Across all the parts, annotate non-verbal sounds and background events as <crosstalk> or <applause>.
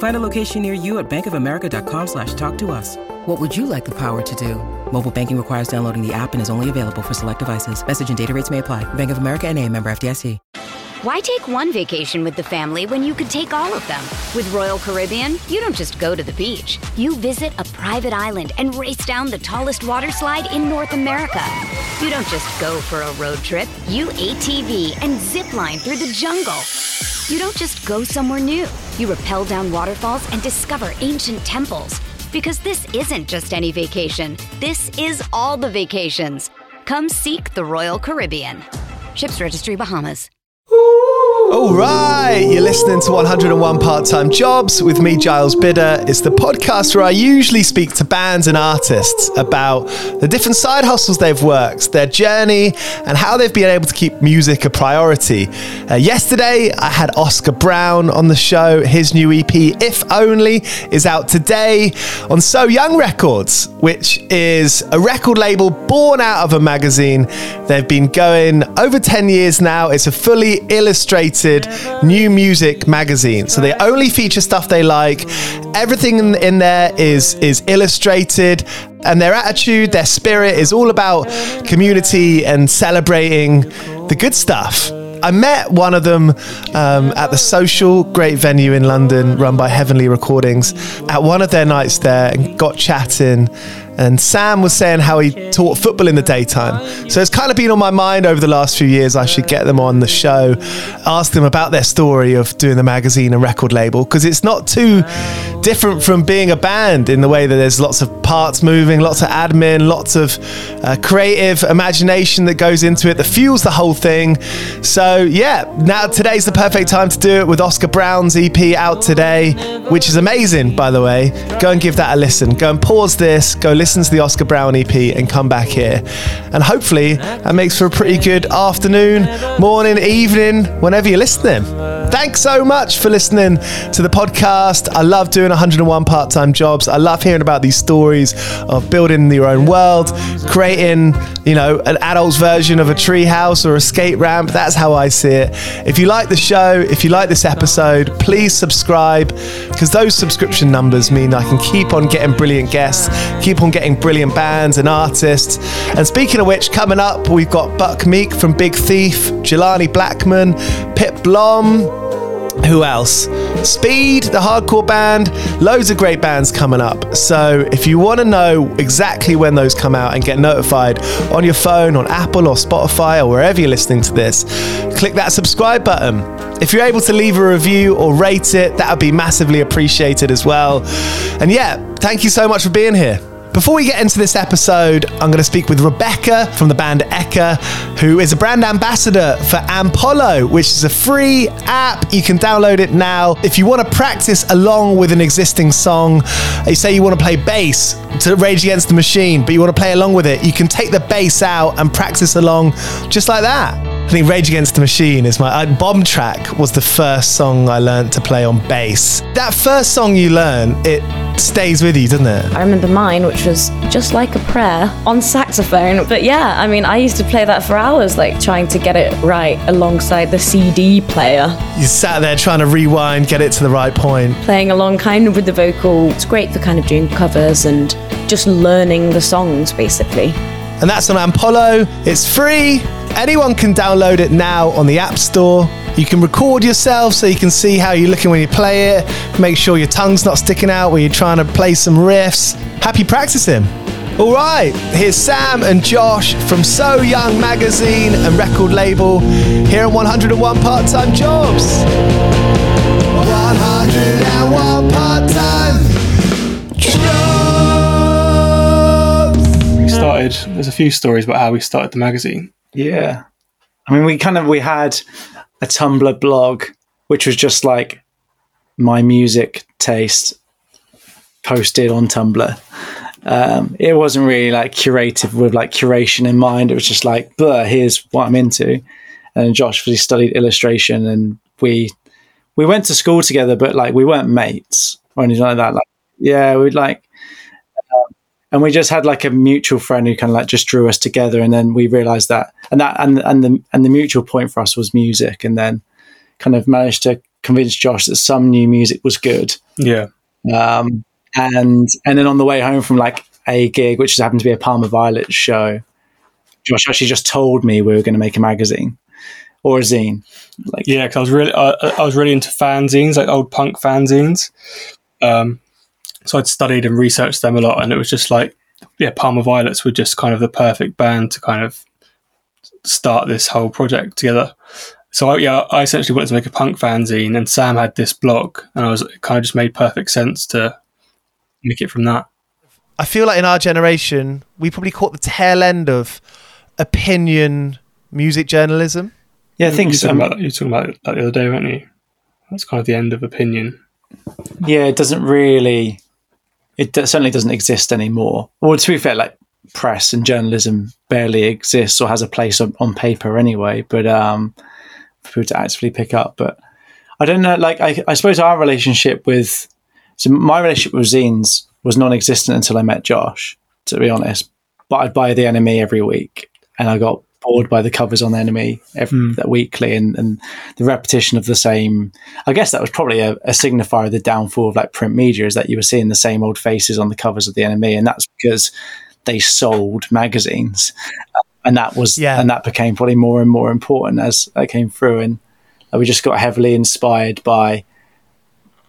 Find a location near you at bankofamerica.com slash talk to us. What would you like the power to do? Mobile banking requires downloading the app and is only available for select devices. Message and data rates may apply. Bank of America and a member FDIC. Why take one vacation with the family when you could take all of them? With Royal Caribbean, you don't just go to the beach. You visit a private island and race down the tallest water slide in North America. You don't just go for a road trip. You ATV and zip line through the jungle. You don't just go somewhere new. You rappel down waterfalls and discover ancient temples. Because this isn't just any vacation, this is all the vacations. Come seek the Royal Caribbean. Ships Registry Bahamas. All right, you're listening to 101 Part Time Jobs with me, Giles Bidder. It's the podcast where I usually speak to bands and artists about the different side hustles they've worked, their journey, and how they've been able to keep music a priority. Uh, yesterday, I had Oscar Brown on the show. His new EP, If Only, is out today on So Young Records, which is a record label born out of a magazine. They've been going over 10 years now. It's a fully illustrated new music magazine. So they only feature stuff they like. Everything in, in there is is illustrated and their attitude, their spirit is all about community and celebrating the good stuff. I met one of them um, at the Social, great venue in London run by Heavenly Recordings, at one of their nights there and got chatting. And Sam was saying how he taught football in the daytime. So it's kind of been on my mind over the last few years. I should get them on the show, ask them about their story of doing the magazine and record label, because it's not too different from being a band in the way that there's lots of parts moving, lots of admin, lots of uh, creative imagination that goes into it that fuels the whole thing. So, yeah, now today's the perfect time to do it with Oscar Brown's EP out today, which is amazing, by the way. Go and give that a listen. Go and pause this, go listen to the Oscar Brown EP, and come back here. And hopefully, that makes for a pretty good afternoon, morning, evening, whenever you're listening. Thanks so much for listening to the podcast. I love doing 101 part time jobs. I love hearing about these stories of building your own world, creating, you know, an adult's version of a treehouse or a skate ramp. That's how I see it. If you like the show, if you like this episode, please subscribe because those subscription numbers mean I can keep on getting brilliant guests, keep on getting brilliant bands and artists. And speaking of which, coming up, we've got Buck Meek from Big Thief, Jelani Blackman, Pip Blom. Who else? Speed, the hardcore band, loads of great bands coming up. So, if you want to know exactly when those come out and get notified on your phone, on Apple or Spotify or wherever you're listening to this, click that subscribe button. If you're able to leave a review or rate it, that would be massively appreciated as well. And yeah, thank you so much for being here. Before we get into this episode, I'm going to speak with Rebecca from the band Eka, who is a brand ambassador for Ampollo, which is a free app. You can download it now. If you want to practice along with an existing song, you say you want to play bass to Rage Against the Machine, but you want to play along with it, you can take the bass out and practice along just like that. I think Rage Against the Machine is my uh, bomb track was the first song I learned to play on bass. That first song you learn, it stays with you, doesn't it? I remember mine, which was just like a prayer on saxophone. But yeah, I mean, I used to play that for hours, like trying to get it right alongside the CD player. You sat there trying to rewind, get it to the right point. Playing along kind of with the vocal. It's great for kind of doing covers and just learning the songs, basically. And that's on Ampollo. It's free. Anyone can download it now on the App Store. You can record yourself so you can see how you're looking when you play it. Make sure your tongue's not sticking out when you're trying to play some riffs. Happy practicing. All right, here's Sam and Josh from So Young magazine and record label here on 101 Part Time Jobs. 101 Part Time Jobs. We started, there's a few stories about how we started the magazine. Yeah. I mean, we kind of, we had a Tumblr blog, which was just like my music taste posted on Tumblr. Um, it wasn't really like curated with like curation in mind. It was just like, Bleh, here's what I'm into. And Josh, he studied illustration, and we we went to school together, but like we weren't mates or anything like that. Like, yeah, we'd like, and we just had like a mutual friend who kind of like just drew us together, and then we realized that, and that, and and the and the mutual point for us was music, and then kind of managed to convince Josh that some new music was good. Yeah. Um, and and then on the way home from like a gig, which happened to be a Palma Violet show, Josh actually just told me we were going to make a magazine or a zine. Like, Yeah, because I was really, I, I was really into fanzines, like old punk fanzines. Um, so I'd studied and researched them a lot, and it was just like, yeah, Palma Violets were just kind of the perfect band to kind of start this whole project together. So I, yeah, I essentially wanted to make a punk fanzine, and Sam had this blog, and I was it kind of just made perfect sense to make it from that. I feel like in our generation, we probably caught the tail end of opinion music journalism. yeah, I think you were so. talking about, you were talking about that the other day, weren't you? That's kind of the end of opinion. yeah, it doesn't really. It certainly doesn't exist anymore. Well, to be fair, like press and journalism barely exists or has a place on, on paper anyway. But um, for people to actively pick up. But I don't know. Like, I, I suppose our relationship with so my relationship with zines was non-existent until I met Josh. To be honest, but I'd buy the NME every week, and I got bored by the covers on the NME every that weekly, and, and the repetition of the same. I guess that was probably a, a signifier of the downfall of like print media, is that you were seeing the same old faces on the covers of the NME, and that's because they sold magazines, and that was Yeah. and that became probably more and more important as that came through, and uh, we just got heavily inspired by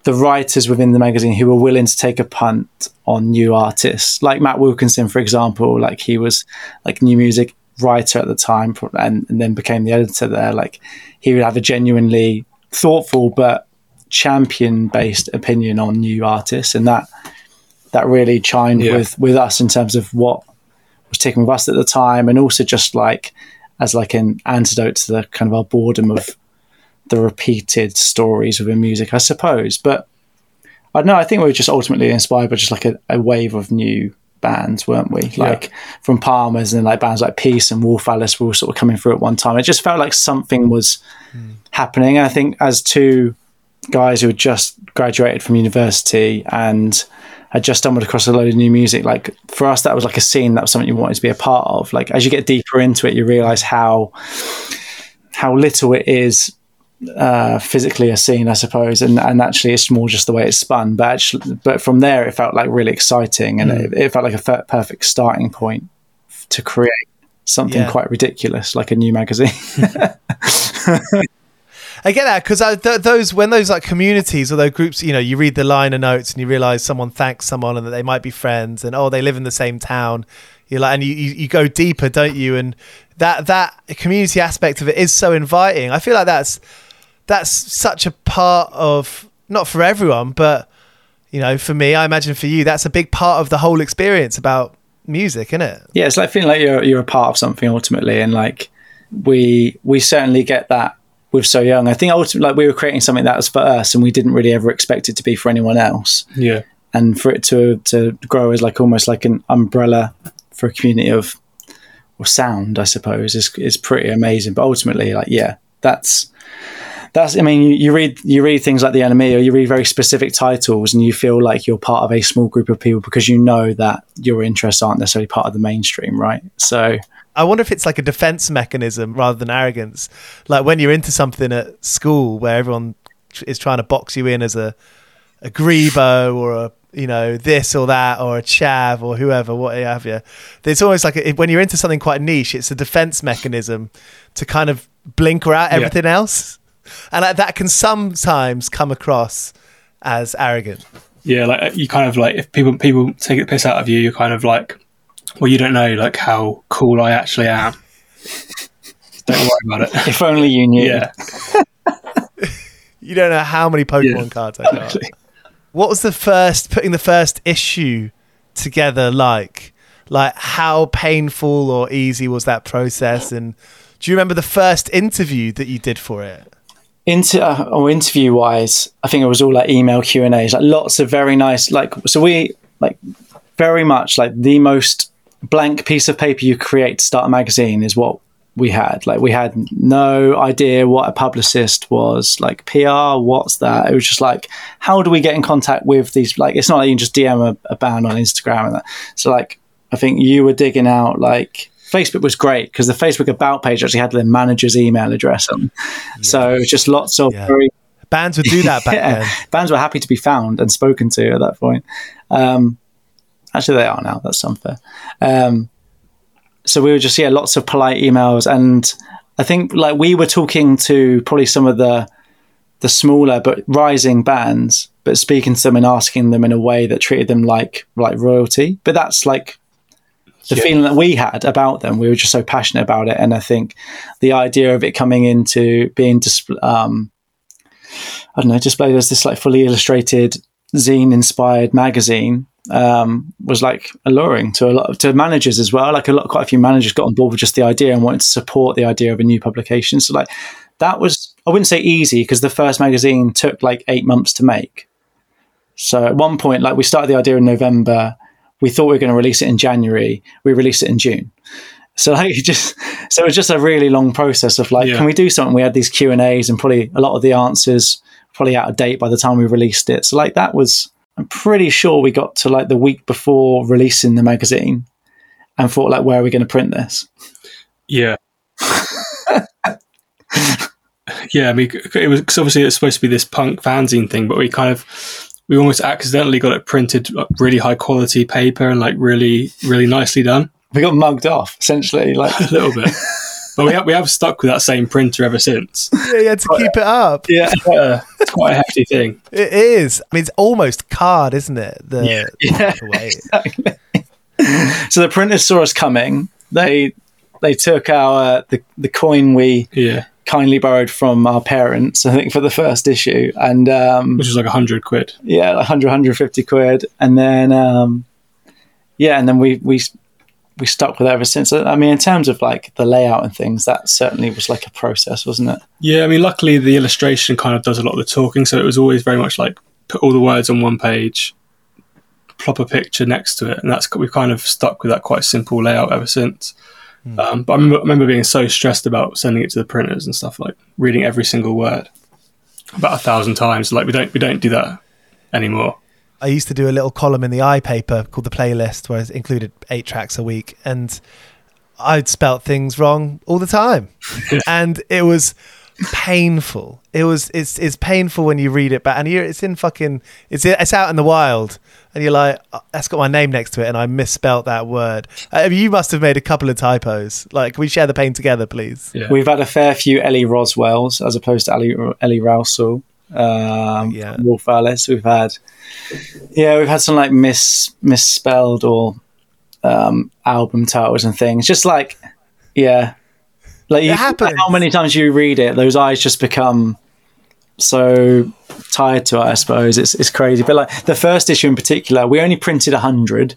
the writers within the magazine who were willing to take a punt on new artists, like Matt Wilkinson, for example. Like he was like new music writer at the time, and, and then became the editor there. Like he would have a genuinely thoughtful but champion based opinion on new artists, and that that really chimed Yeah. with with us in terms of what was ticking with us at the time, and also just like as like an antidote to the kind of our boredom of the repeated stories within music, I suppose. But I don't know. I think we were just ultimately inspired by just like a, a wave of new bands, weren't we? Like from Palma's and like bands like Peace and Wolf Alice were all sort of coming through at one time. It just felt like something was hmm. happening. And I think as two guys who had just graduated from university and had just stumbled across a load of new music, like for us, that was like a scene that was something you wanted to be a part of. Like as you get deeper into it, you realize how how little it is uh, physically a scene, I suppose, and and actually it's more just the way it's spun. But actually, but from there, it felt like really exciting, and it, it felt like a f- perfect starting point f- to create something Yeah. quite ridiculous, like a new magazine. <laughs> <laughs> I get that because th- those when those like communities or those groups, you know, you read the liner notes and you realize someone thanks someone and that they might be friends and oh they live in the same town. You're like, and you, you, you go deeper, don't you? And that that community aspect of it is so inviting. I feel like that's that's such a part of not for everyone, but you know, for me, I imagine for you, that's a big part of the whole experience about music, isn't it? yeah, it's like feeling like you're you're a part of something ultimately, and like we we certainly get that with so young. I think ultimately, like we were creating something that was for us, and we didn't really ever expect it to be for anyone else. Yeah. and for it to to grow as like almost like an umbrella for a community of or sound, I suppose, is is pretty amazing. But ultimately, like yeah, that's that's. I mean, you, you read you read things like the NME, or you read very specific titles, and you feel like you're part of a small group of people because you know that your interests aren't necessarily part of the mainstream, right? So I wonder if it's like a defense mechanism rather than arrogance. Like when you're into something at school where everyone is trying to box you in as a a grebo or a you know this or that or a chav or whoever what have you. It's almost like a, when you're into something quite niche, it's a defense mechanism to kind of blinker out everything else, and that- that can sometimes come across as arrogant. Yeah, like you kind of like if people people take the piss out of you, you're kind of like, well, you don't know like how cool I actually am. <laughs> don't worry about it. if only you knew. Yeah, <laughs> You don't know how many Pokemon Yeah. cards I got. exactly. what was the first putting the first issue together like like how painful or easy was that process and do you remember the first interview that you did for it Inter uh, or interview wise, I think it was all like email Q and A's, like lots of very nice, like so we like very much like the most blank piece of paper you create to start a magazine is what we had. Like we had no idea what a publicist was, like PR, what's that? It was just like, how do we get in contact with these? Like it's not like you can just DM a, a band on Instagram and that. So like I think you were digging out like Facebook was great because the Facebook about page actually had the manager's email address on. So it was just lots of Yeah. very bands would do that back <laughs> yeah, then bands were happy to be found and spoken to at that point. Um, actually, they are now. That's unfair. Um, so we were just yeah, lots of polite emails, and I think like we were talking to probably some of the the smaller but rising bands, but speaking to them and asking them in a way that treated them like like royalty. But that's like the Yeah. feeling that we had about them. We were just so passionate about it, and I think the idea of it coming into being disp- um, I don't know, displayed as this like fully illustrated zine inspired magazine um, was like alluring to a lot of to managers as well. Like a lot, quite a few managers got on board with just the idea and wanted to support the idea of a new publication. So like that was, I wouldn't say easy because the first magazine took like eight months to make. So at one point, like we started the idea in November, we thought we were going to release it in January. We released it in June. So like just so it was just a really long process of like, Yeah. can we do something? We had these Q and A's and probably a lot of the answers probably out of date by the time we released it. So like that was I'm pretty sure we got to like the week before releasing the magazine and thought like, where are we going to print this? Yeah. <laughs> yeah, I mean, it was 'cause obviously it's supposed to be this punk fanzine thing, but we kind of we almost accidentally got it printed like, really high quality paper and like really really nicely done We got mugged off essentially. Like <laughs> a little bit. but we have, we have stuck with that same printer ever since. Yeah, you had to keep it up. Yeah, it's quite a, it's quite a hefty thing. It is. I mean, it's almost card, isn't it? The, Yeah, the <laughs> way. exactly. so the printers saw us coming. They they took our the the coin we Yeah, kindly borrowed from our parents, I think, for the first issue, and um, which was like a hundred quid. yeah, 100, 150 quid, and then um, yeah, and then we we we stuck with it ever since. I mean, in terms of like the layout and things, that certainly was like a process, wasn't it? Yeah, I mean, luckily the illustration kind of does a lot of the talking, so it was always very much like put all the words on one page, plop a picture next to it, and that's we've kind of stuck with that quite simple layout ever since. Um, but I remember, I remember being so stressed about sending it to the printers and stuff, like reading every single word about a thousand times. Like we don't we don't do that anymore. I used to do a little column in the iPaper called the playlist where it included eight tracks a week and I'd spelt things wrong all the time. <laughs> and it was painful. It was it's it's painful when you read it but and it's in fucking it's it's out in the wild and you're like "Oh, that's got my name next to it and I misspelt that word. Uh, you must have made a couple of typos. Like can we share the pain together please? Yeah. We've had a fair few Ellie Roswells as opposed to Ellie, Ellie Rowsell. Um, Yeah. Wolf Alice. We've had, yeah, we've had some like mis misspelled or um, album titles and things. Just like, yeah, like you, happens. how many times you read it, those eyes just become so tired to it. I suppose it's it's crazy. But like the first issue in particular, we only printed a hundred,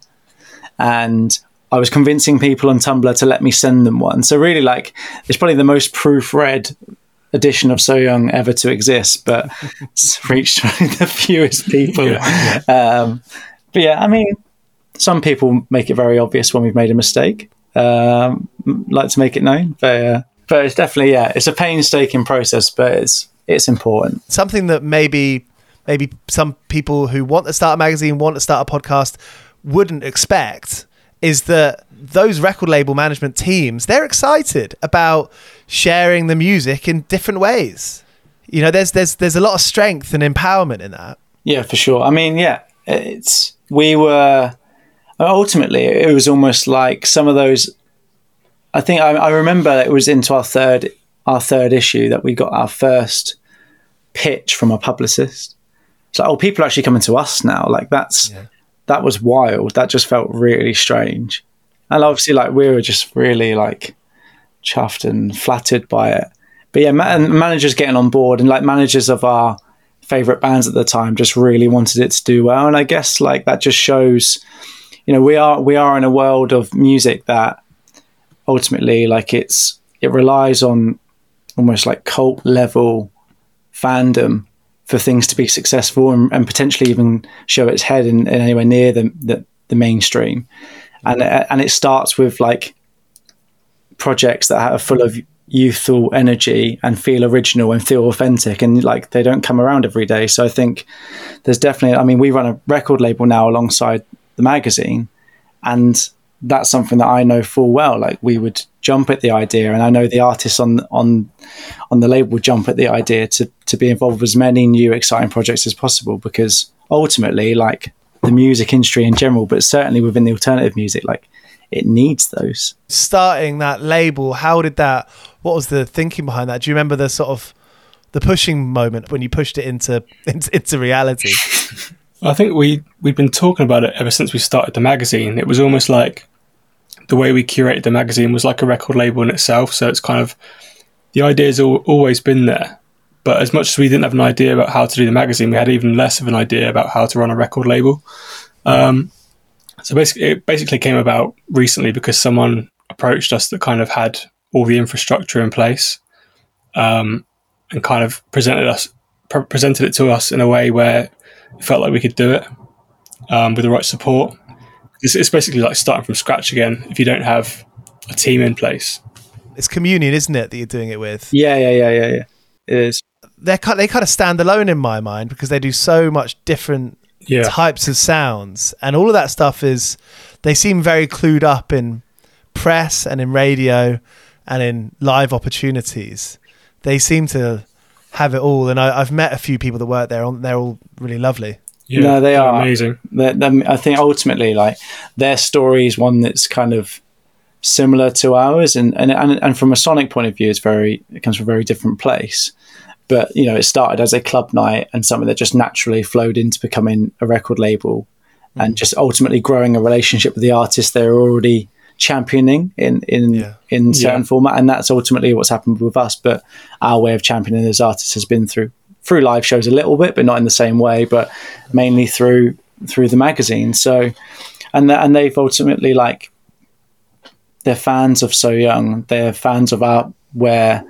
and I was convincing people on Tumblr to let me send them one. So really, like, it's probably the most proofread edition of So Young ever to exist, but <laughs> it's reached <laughs> the fewest people. Um, but yeah, I mean, some people make it very obvious when we've made a mistake. Um, like to make it known, but uh, but it's definitely yeah, it's a painstaking process, but it's it's important. something that maybe maybe some people who want to start a magazine, want to start a podcast, wouldn't expect is that those record label management teams they're excited about sharing the music in different ways. You know, there's there's there's a lot of strength and empowerment in that. Yeah, for sure. I mean, yeah, it's we were ultimately it was almost like some of those. I think I, I remember it was into our third our third issue that we got our first pitch from a publicist. It's like, oh, people are actually coming to us now. Like that's that was wild. That just felt really strange. And obviously, like we were just really like chuffed and flattered by it. But yeah, ma- and managers getting on board and like managers of our favorite bands at the time just really wanted it to do well. And I guess like that just shows, you know, we are we are in a world of music that ultimately like it's it relies on almost like cult level fandom for things to be successful and, and potentially even show its head in, in anywhere near the, the, the mainstream. And and it starts with like projects that are full of youthful energy and feel original and feel authentic and like they don't come around every day. So I think there's definitely I mean we run a record label now alongside the magazine and that's something that I know full well. Like we would jump at the idea, and I know the artists on on on the label would jump at the idea to to be involved with as many new exciting projects as possible. Because ultimately, like the music industry in general, but certainly within the alternative music, like it needs those. Starting that label, how did that? What was the thinking behind that? Do you remember the sort of the pushing moment when you pushed it into <laughs> into, into reality? <laughs> I think we we've been talking about it ever since we started the magazine. It was almost like the way we curated the magazine was like a record label in itself. So it's kind of the idea's al- always been there, but as much as we didn't have an idea about how to do the magazine, we had even less of an idea about how to run a record label. Um, so basically, it basically came about recently because someone approached us that kind of had all the infrastructure in place, um, and kind of presented us pre- presented it to us in a way where it felt like we could do it um, with the right support. It's, it's basically like starting from scratch again if you don't have a team in place. It's Communion, isn't it, that you're doing it with? Yeah, yeah, yeah, yeah, yeah. It is. They're ki- they kind of stand alone in my mind because they do so much different Yeah, types of sounds and all of that stuff is they seem very clued up in press and in radio and in live opportunities they seem to have it all. And I, i've met a few people that work there and they're all really lovely. Yeah No, they they're amazing. They're- they're- I think ultimately, like their story is one that's kind of similar to ours, and and and, and from a sonic point of view, it's very it comes from a very different place. But you know, it started as a club night and something that just naturally flowed into becoming a record label, and mm. just ultimately growing a relationship with the artists they're already championing in in Yeah. in certain Yeah. format, and that's ultimately what's happened with us. But our way of championing those artists has been through through live shows a little bit, but not in the same way, but mainly through through the magazine. So, and th- and they've ultimately like they're fans of So Young. They're fans of our where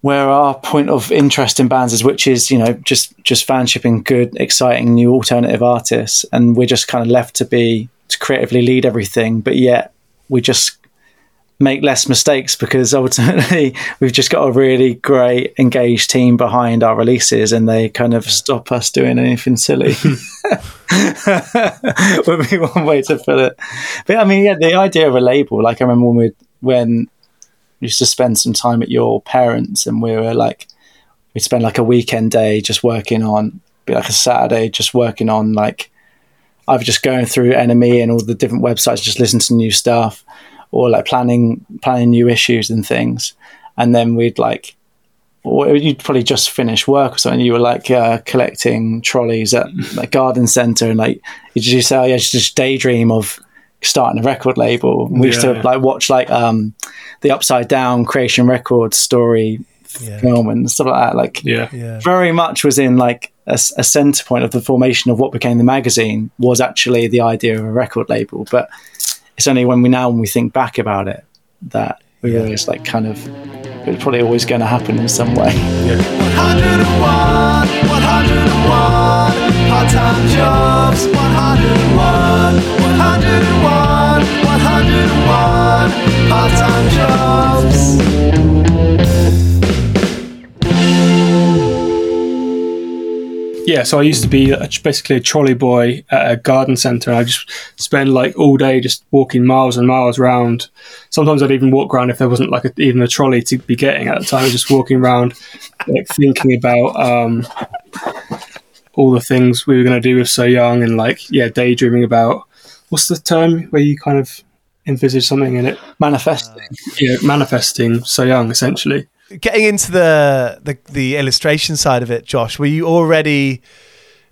where our point of interest in bands is, which is you know just just fanshipping good, exciting new alternative artists, and we're just kind of left to be to creatively lead everything, but yet we just make less mistakes because <laughs> ultimately we've just got a really great engaged team behind our releases and they kind of stop us doing anything silly. <laughs> <laughs> Would be one way to put it. But i mean yeah the idea of a label like i remember when we when we used to spend some time at your parents and we were like we'd spend like a weekend day just working on be like a saturday just working on like either just going through NME and all the different websites just listen to new stuff or like planning planning new issues and things. And then we'd like or you'd probably just finish work or something. You were like uh, collecting trolleys at like garden center and like you just say oh yeah just daydream of starting a record label. And we used to Yeah. like watch like um the upside down creation records story Yeah. film and stuff like that like Yeah. Yeah. very much was in like a center point of the formation of what became the magazine was actually the idea of a record label but it's only when we now when we think back about it that we realize like kind of it's probably always going to happen in some way 101, <laughs> 101, part-time jobs, 101, 101, 101, part-time jobs. Yeah, so I used to be a, basically a trolley boy at a garden centre. and I just spend like all day just walking miles and miles around. Sometimes I'd even walk around if there wasn't like a, even a trolley to be getting at the time. Just walking around, like thinking about um, all the things we were going to do with So Young, and like yeah, daydreaming about what's the term where you kind of envisage something in it. manifesting Yeah, manifesting So Young essentially. Getting into the, the the illustration side of it, Josh, were you already?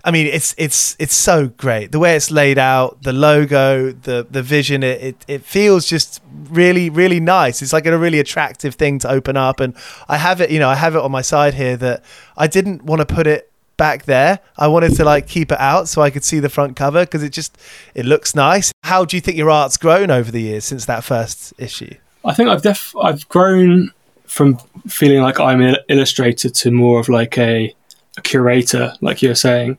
I mean, it's it's it's so great the way it's laid out, the logo, the the vision. It it, it feels just really really nice. It's like a really attractive thing to open up, and I have it. You know, I have it on my side here that I didn't want to put it back there. I wanted to like keep it out so I could see the front cover because it just it looks nice. How do you think your art's grown over the years since that first issue? I think I've def- I've grown from feeling like I'm an illustrator to more of like a, a curator, like you're saying.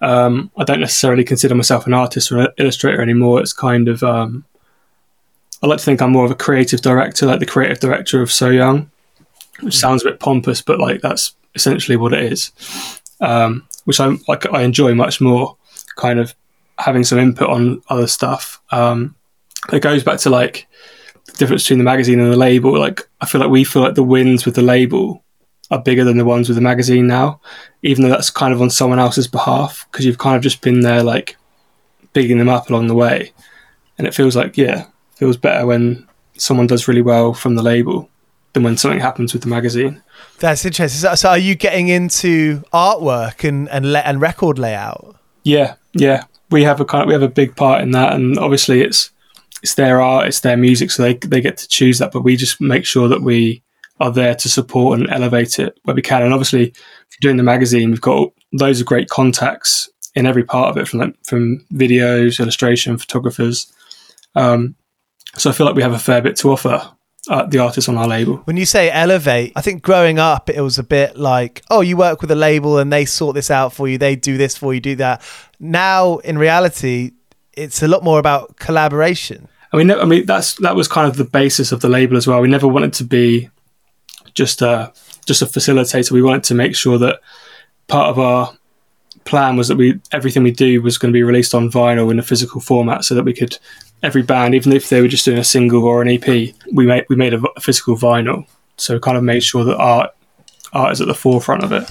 Um, I don't necessarily consider myself an artist or an illustrator anymore. It's kind of um, I like to think I'm more of a creative director, like the creative director of So Young, which sounds a bit pompous, but like that's essentially what it is. Um, which I'm like I enjoy much more, kind of having some input on other stuff. Um, it goes back to like the difference between the magazine and the label. Like I feel like we feel like the wins with the label are bigger than the ones with the magazine now, even though that's kind of on someone else's behalf because you've kind of just been there like bigging them up along the way, and it feels like yeah, feels better when someone does really well from the label than when something happens with the magazine. That's interesting. So, so are you getting into artwork and and le- and record layout? Yeah, yeah, we have a kind of, we have a big part in that, and obviously it's it's their art, it's their music, so they they get to choose that. But we just make sure that we are there to support and elevate it where we can. And obviously, doing the magazine, we've got loads of great contacts in every part of it, from like, from videos, illustration, photographers. Um, so I feel like we have a fair bit to offer uh, the artists on our label. When you say elevate, I think growing up it was a bit like, oh, you work with a label and they sort this out for you, they do this for you, do that. Now, in reality, it's a lot more about collaboration. I mean, I mean that's that was kind of the basis of the label as well. We never wanted to be just a just a facilitator. We wanted to make sure that part of our plan was that we everything we do was going to be released on vinyl in a physical format, so that we could every band, even if they were just doing a single or an EP, we made we made a, physical vinyl. So we kind of made sure that art art is at the forefront of it.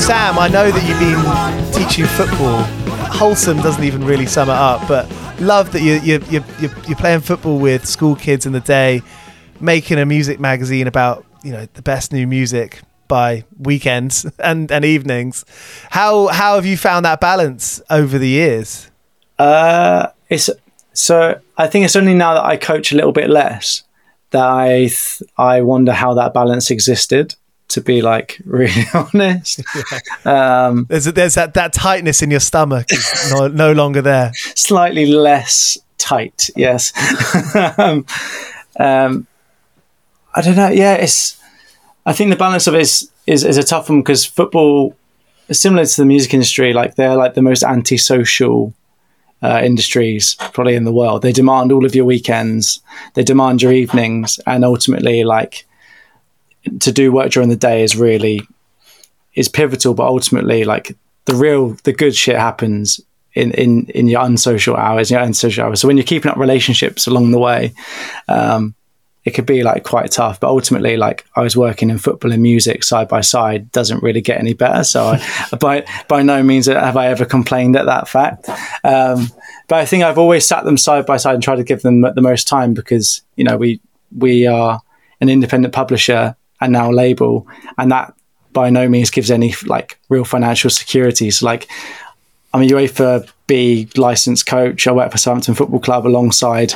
Sam, I know that you've been teaching football. Wholesome doesn't even really sum it up, but love that you're, you're, you're, you're you're playing football with school kids in the day, making a music magazine about you know the best new music by weekends <laughs> and, and evenings. How how have you found that balance over the years? Uh, it's so I think it's only now that I coach a little bit less that I th- I wonder how that balance existed. To be like <laughs> really honest, um, There's there's that, that tightness in your stomach is no, no longer there. slightly less tight. Yes. <laughs> um, um, I don't know. Yeah, it's. I think the balance of it is is, is a tough one because football, similar to the music industry, like they're like the most antisocial uh, industries probably in the world. They demand all of your weekends, they demand your evenings, and ultimately, like to do work during the day is really is pivotal. But ultimately, like the real the good shit happens in in in your unsocial hours, your unsocial hours. So when you're keeping up relationships along the way. Um, it could be like quite tough, but ultimately, like I was working in football and music side by side, doesn't really get any better. So, I, <laughs> by by no means have I ever complained at that fact. Um, but I think I've always sat them side by side and tried to give them the most time because you know we we are an independent publisher and now label, and that by no means gives any like real financial security. So, like I'm a UEFA B licensed coach. I work for Southampton Football Club alongside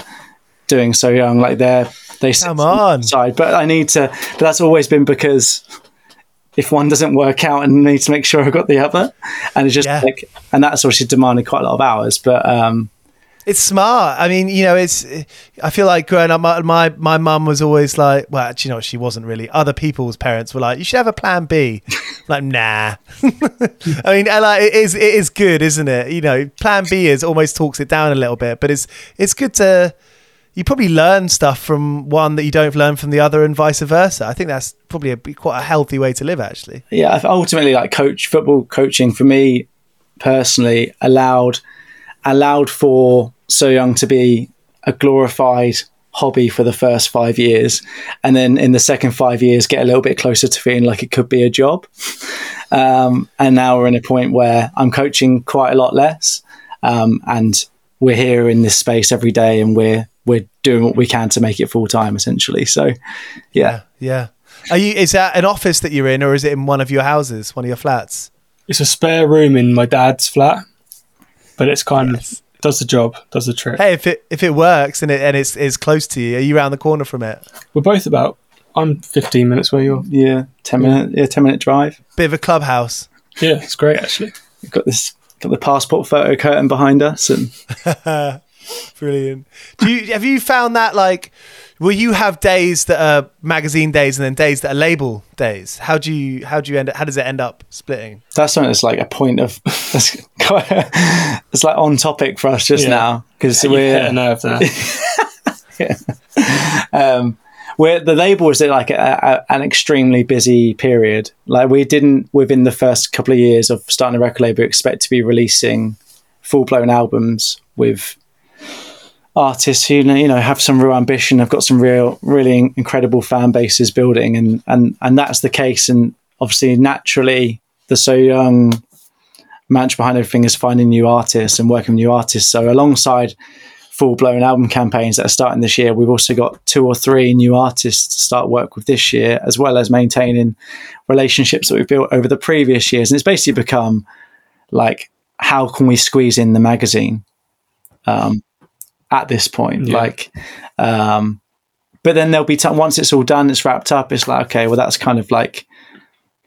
doing so young. Like they're they Come on. side, but I need to. But that's always been because if one doesn't work out, and need to make sure I've got the other, and it's just Yeah. like, and that's obviously demanded quite a lot of hours. But um, It's smart. I mean, you know, it's. I feel like growing up, my my my mum was always like, well, actually, you know, she wasn't really. Other people's parents were like, you should have a plan B. <laughs> like, nah. <laughs> I mean, and like, it is it is good, isn't it? You know, plan B is almost talks it down a little bit, but it's it's good to. You probably learn stuff from one that you don't learn from the other, and vice versa. I think that's probably a, quite a healthy way to live, actually. yeah, ultimately like coach football coaching for me personally allowed allowed for so young to be a glorified hobby for the first five years and then in the second five years get a little bit closer to feeling like it could be a job um, and now we're in a point where i'm coaching quite a lot less um, and we're here in this space every day and we're we're doing what we can to make it full time essentially so yeah Yeah. Are you? Is that an office that you're in, or is it in one of your houses, one of your flats? It's a spare room in my dad's flat, but it's kind of does the job, does the trick. Hey, if it if it works and it and it's is close to you, are you around the corner from it? We're both about. I'm 15 minutes where you're. yeah 10 minute yeah 10 minute drive Bit of a clubhouse. Yeah, it's great actually. We've got this got the passport photo curtain behind us and <laughs> <laughs> Brilliant. Do you have you found that like will you have days that are magazine days and then days that are label days? How do you how do you end it how does it end up splitting? that's something that's like a point of that's <laughs> quite it's like on topic for us just Yeah. now because You hit a we're nerve there. <laughs> um we're the label was like a, a, an extremely busy period like we didn't within the first couple of years of starting a record label expect to be releasing full-blown albums with artists who you know have some real ambition have got some real really incredible fan bases building. And and and that's the case. And obviously naturally the so young mantra behind everything is finding new artists and working with new artists. So alongside full blown album campaigns that are starting this year we've also got two or three new artists to start work with this year as well as maintaining relationships that we've built over the previous years. And it's basically become like how can we squeeze in the magazine? Um, at this point Yeah. like um, but then there'll be time once it's all done it's wrapped up it's like okay well that's kind of like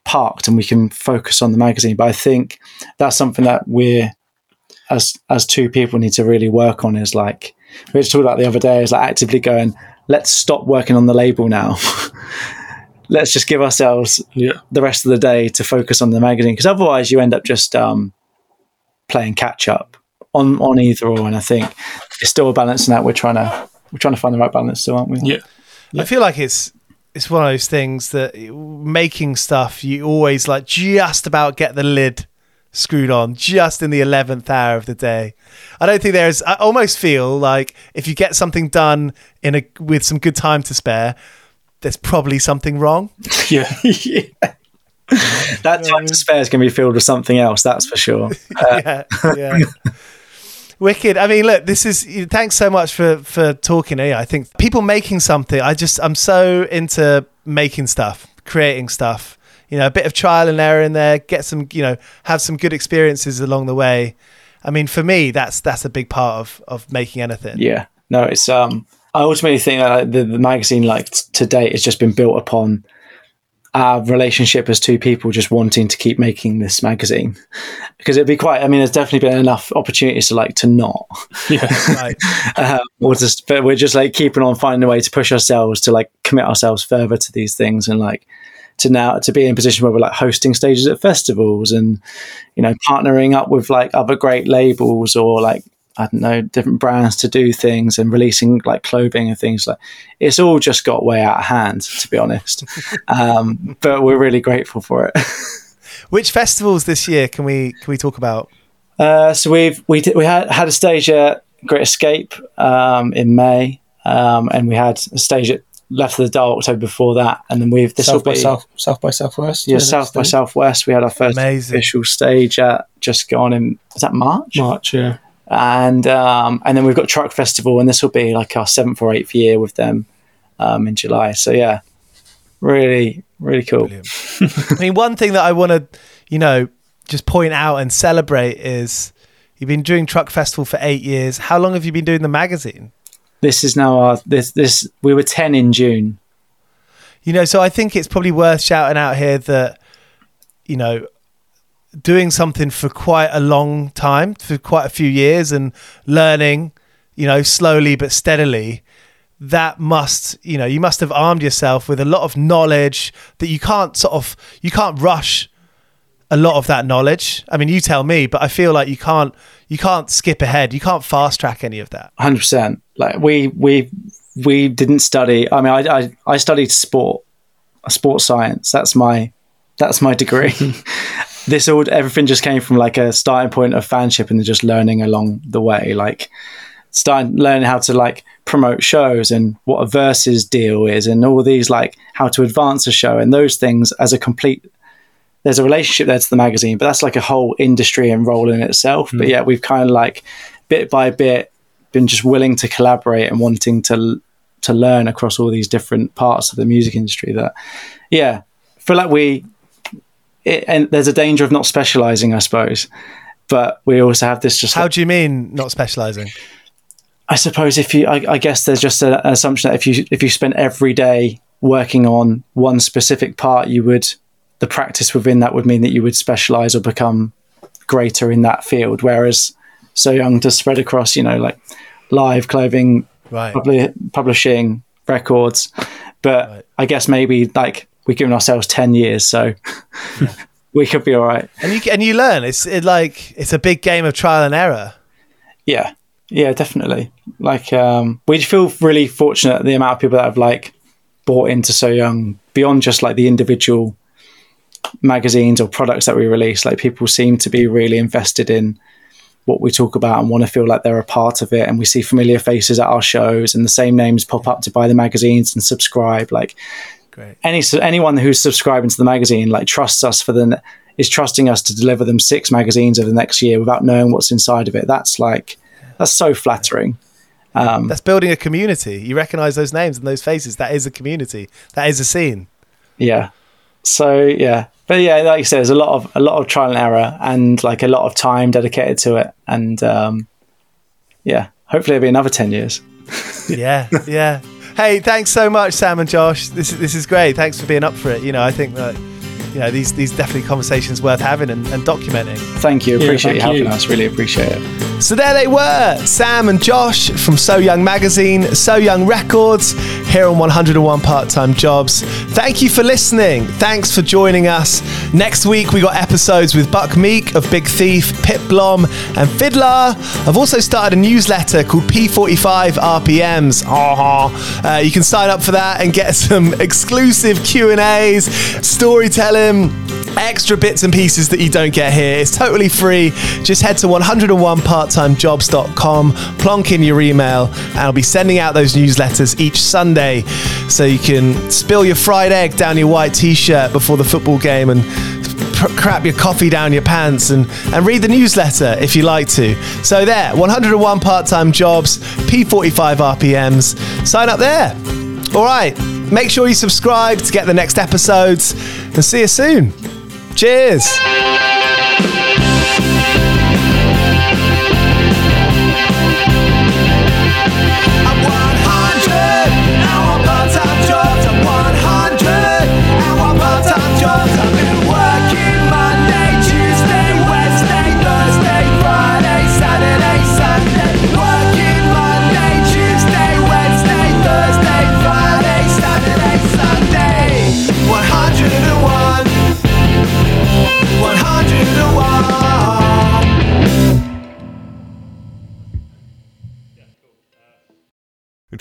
parked and we can focus on the magazine. But I think that's something that we're as as two people need to really work on. Is like we just talked about the other day. Is like actively going. Let's stop working on the label now. <laughs> let's just give ourselves Yeah. the rest of the day to focus on the magazine because otherwise you end up just um, playing catch up on on either or. And I think it's still a balancing act. We're trying to we're trying to find the right balance still, aren't we? Yeah. I feel like it's it's one of those things that making stuff you always like just about get the lid screwed on just in the 11th hour of the day. I don't think there's I almost feel like if you get something done in a with some good time to spare there's probably something wrong. <laughs> <laughs> Yeah. That time to spare is going to be filled with something else. That's for sure. <laughs> yeah, yeah. Wicked. I mean, look, this is. Thanks so much for for talking. Yeah, I think people making something. I just I'm so into making stuff, creating stuff. You know, a bit of trial and error in there. Get some, you know, have some good experiences along the way. I mean, for me, that's that's a big part of of making anything. Yeah. No, it's um. I ultimately think that the, the magazine, like t- to date, has just been built upon our relationship as two people just wanting to keep making this magazine because it'd be quite. I mean, there's definitely been enough opportunities to like to not, Yeah. Right. <laughs> um, or just, but we're just like keeping on finding a way to push ourselves to like commit ourselves further to these things and like to now to be in a position where we're like hosting stages at festivals and you know partnering up with like other great labels or like I don't know different brands to do things and releasing like clothing and things like it's all just got way out of hand to be honest <laughs> um, but we're really grateful for it <laughs> Which festivals this year can we can we talk about? Uh, so we've we did, we had had a stage at Great Escape um, in May, um, and we had a stage at Left of the Dial October before that, and then we've this will South by be South, South by Southwest. yeah South by? Southwest. We had our first Amazing. official stage at just gone in is that March, March. Yeah. And um, and then we've got Truck Festival, and this will be like our seventh or eighth year with them um, in July. So yeah, really really cool. <laughs> I mean, one thing that I want to, you know, just point out and celebrate is you've been doing Truck Festival for eight years. How long have you been doing the magazine? This is now our this this we were ten in June. You know, so I think it's probably worth shouting out here that, you know, doing something for quite a long time, for quite a few years, and learning, you know, slowly but steadily. That must, you know, you must have armed yourself with a lot of knowledge that you can't sort of, you can't rush a lot of that knowledge. I mean, you tell me, but I feel like you can't, you can't skip ahead. You can't fast track any of that. hundred percent. Like we we we didn't study. I mean, I, I I studied sport, sports science. That's my that's my degree. <laughs> this all everything just came from like a starting point of fanship and just learning along the way. Like starting learning how to like promote shows and what a versus deal is and all these like how to advance a show and those things as a complete there's a relationship there to the magazine, but that's like a whole industry and role in itself. But hmm. yeah, we've kind of like bit by bit been just willing to collaborate and wanting to to learn across all these different parts of the music industry. That yeah, I feel like we it, and there's a danger of not specializing, I suppose. But we also have this just How do you mean not specializing? I suppose if you, I, I guess there's just an assumption that if you if you spent every day working on one specific part, you would the practice within that would mean that you would specialize or become greater in that field. Whereas so young to spread across, you know, like live clothing, Right. publi- publishing, records. But Right. I guess maybe like we've given ourselves ten years, so <laughs> we could be all right. and you and you learn. It's it like it's a big game of trial and error. Yeah, yeah, definitely. Like, um, we feel really fortunate the amount of people that have like bought into So Young beyond just like the individual magazines or products that we release. Like, people seem to be really invested in what we talk about and want to feel like they're a part of it. And we see familiar faces at our shows, and the same names pop up to buy the magazines and subscribe. Like, Great. any anyone who's subscribing to the magazine like trusts us for the is trusting us to deliver them six magazines over the next year without knowing what's inside of it. That's like that's so flattering. That's building a community. You recognize those names and those faces. That is a community. That is a scene. Yeah. So yeah, but yeah, like you said, there's a lot of a lot of trial and error and like a lot of time dedicated to it, and um, yeah, hopefully it'll be another ten years. Yeah, yeah. Hey, thanks so much, Sam and Josh. This is this is great. Thanks for being up for it. You know, I think that you know these these definitely conversations worth having and, and documenting. Thank you. Appreciate thank you helping you. us. Really appreciate it. So there they were, Sam and Josh from So Young Magazine, So Young Records, here on 101 Part Time Jobs. Thank you for listening. Thanks for joining us. Next week we got episodes with Buck Meek of Big Thief, Pip Blom, and Fiddler. I've also started a newsletter called P45 RPMs. Uh, you can sign up for that and get <laughs> some exclusive Q and A's, storytelling Um, extra bits and pieces that you don't get here. It's totally free. Just head to 101parttimejobs.com, plonk in your email, and I'll be sending out those newsletters each Sunday so you can spill your fried egg down your white t shirt before the football game and pr- crap your coffee down your pants and, and read the newsletter if you like to. So, there, 101 part time jobs, P45 RPMs. Sign up there. All right, make sure you subscribe to get the next episodes and see you soon. Cheers.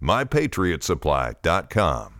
mypatriotsupply.com.